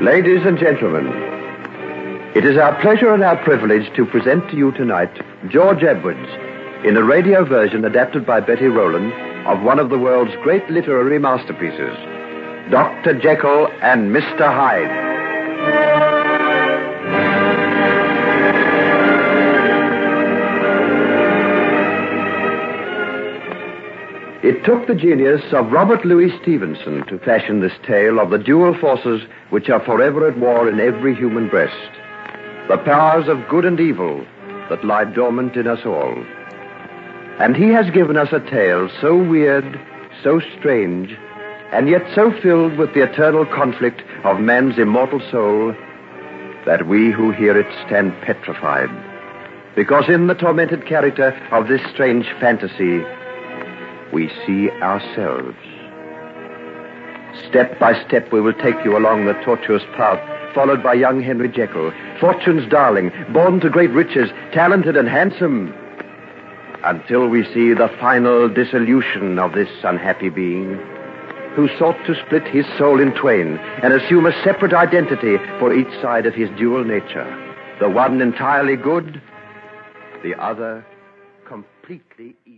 Ladies and gentlemen, it is our pleasure and our privilege to present to you tonight George Edwards in a radio version adapted by Betty Rowland of one of the world's great literary masterpieces, Dr. Jekyll and Mr. Hyde. It took the genius of Robert Louis Stevenson to fashion this tale of the dual forces which are forever at war in every human breast. The powers of good and evil that lie dormant in us all. And he has given us a tale so weird, so strange, and yet so filled with the eternal conflict of man's immortal soul that we who hear it stand petrified. Because in the tormented character of this strange fantasy, we see ourselves. Step by step, we will take you along the tortuous path, followed by young Henry Jekyll, fortune's darling, born to great riches, talented and handsome, until we see the final dissolution of this unhappy being who sought to split his soul in twain and assume a separate identity for each side of his dual nature. The one entirely good, the other completely evil.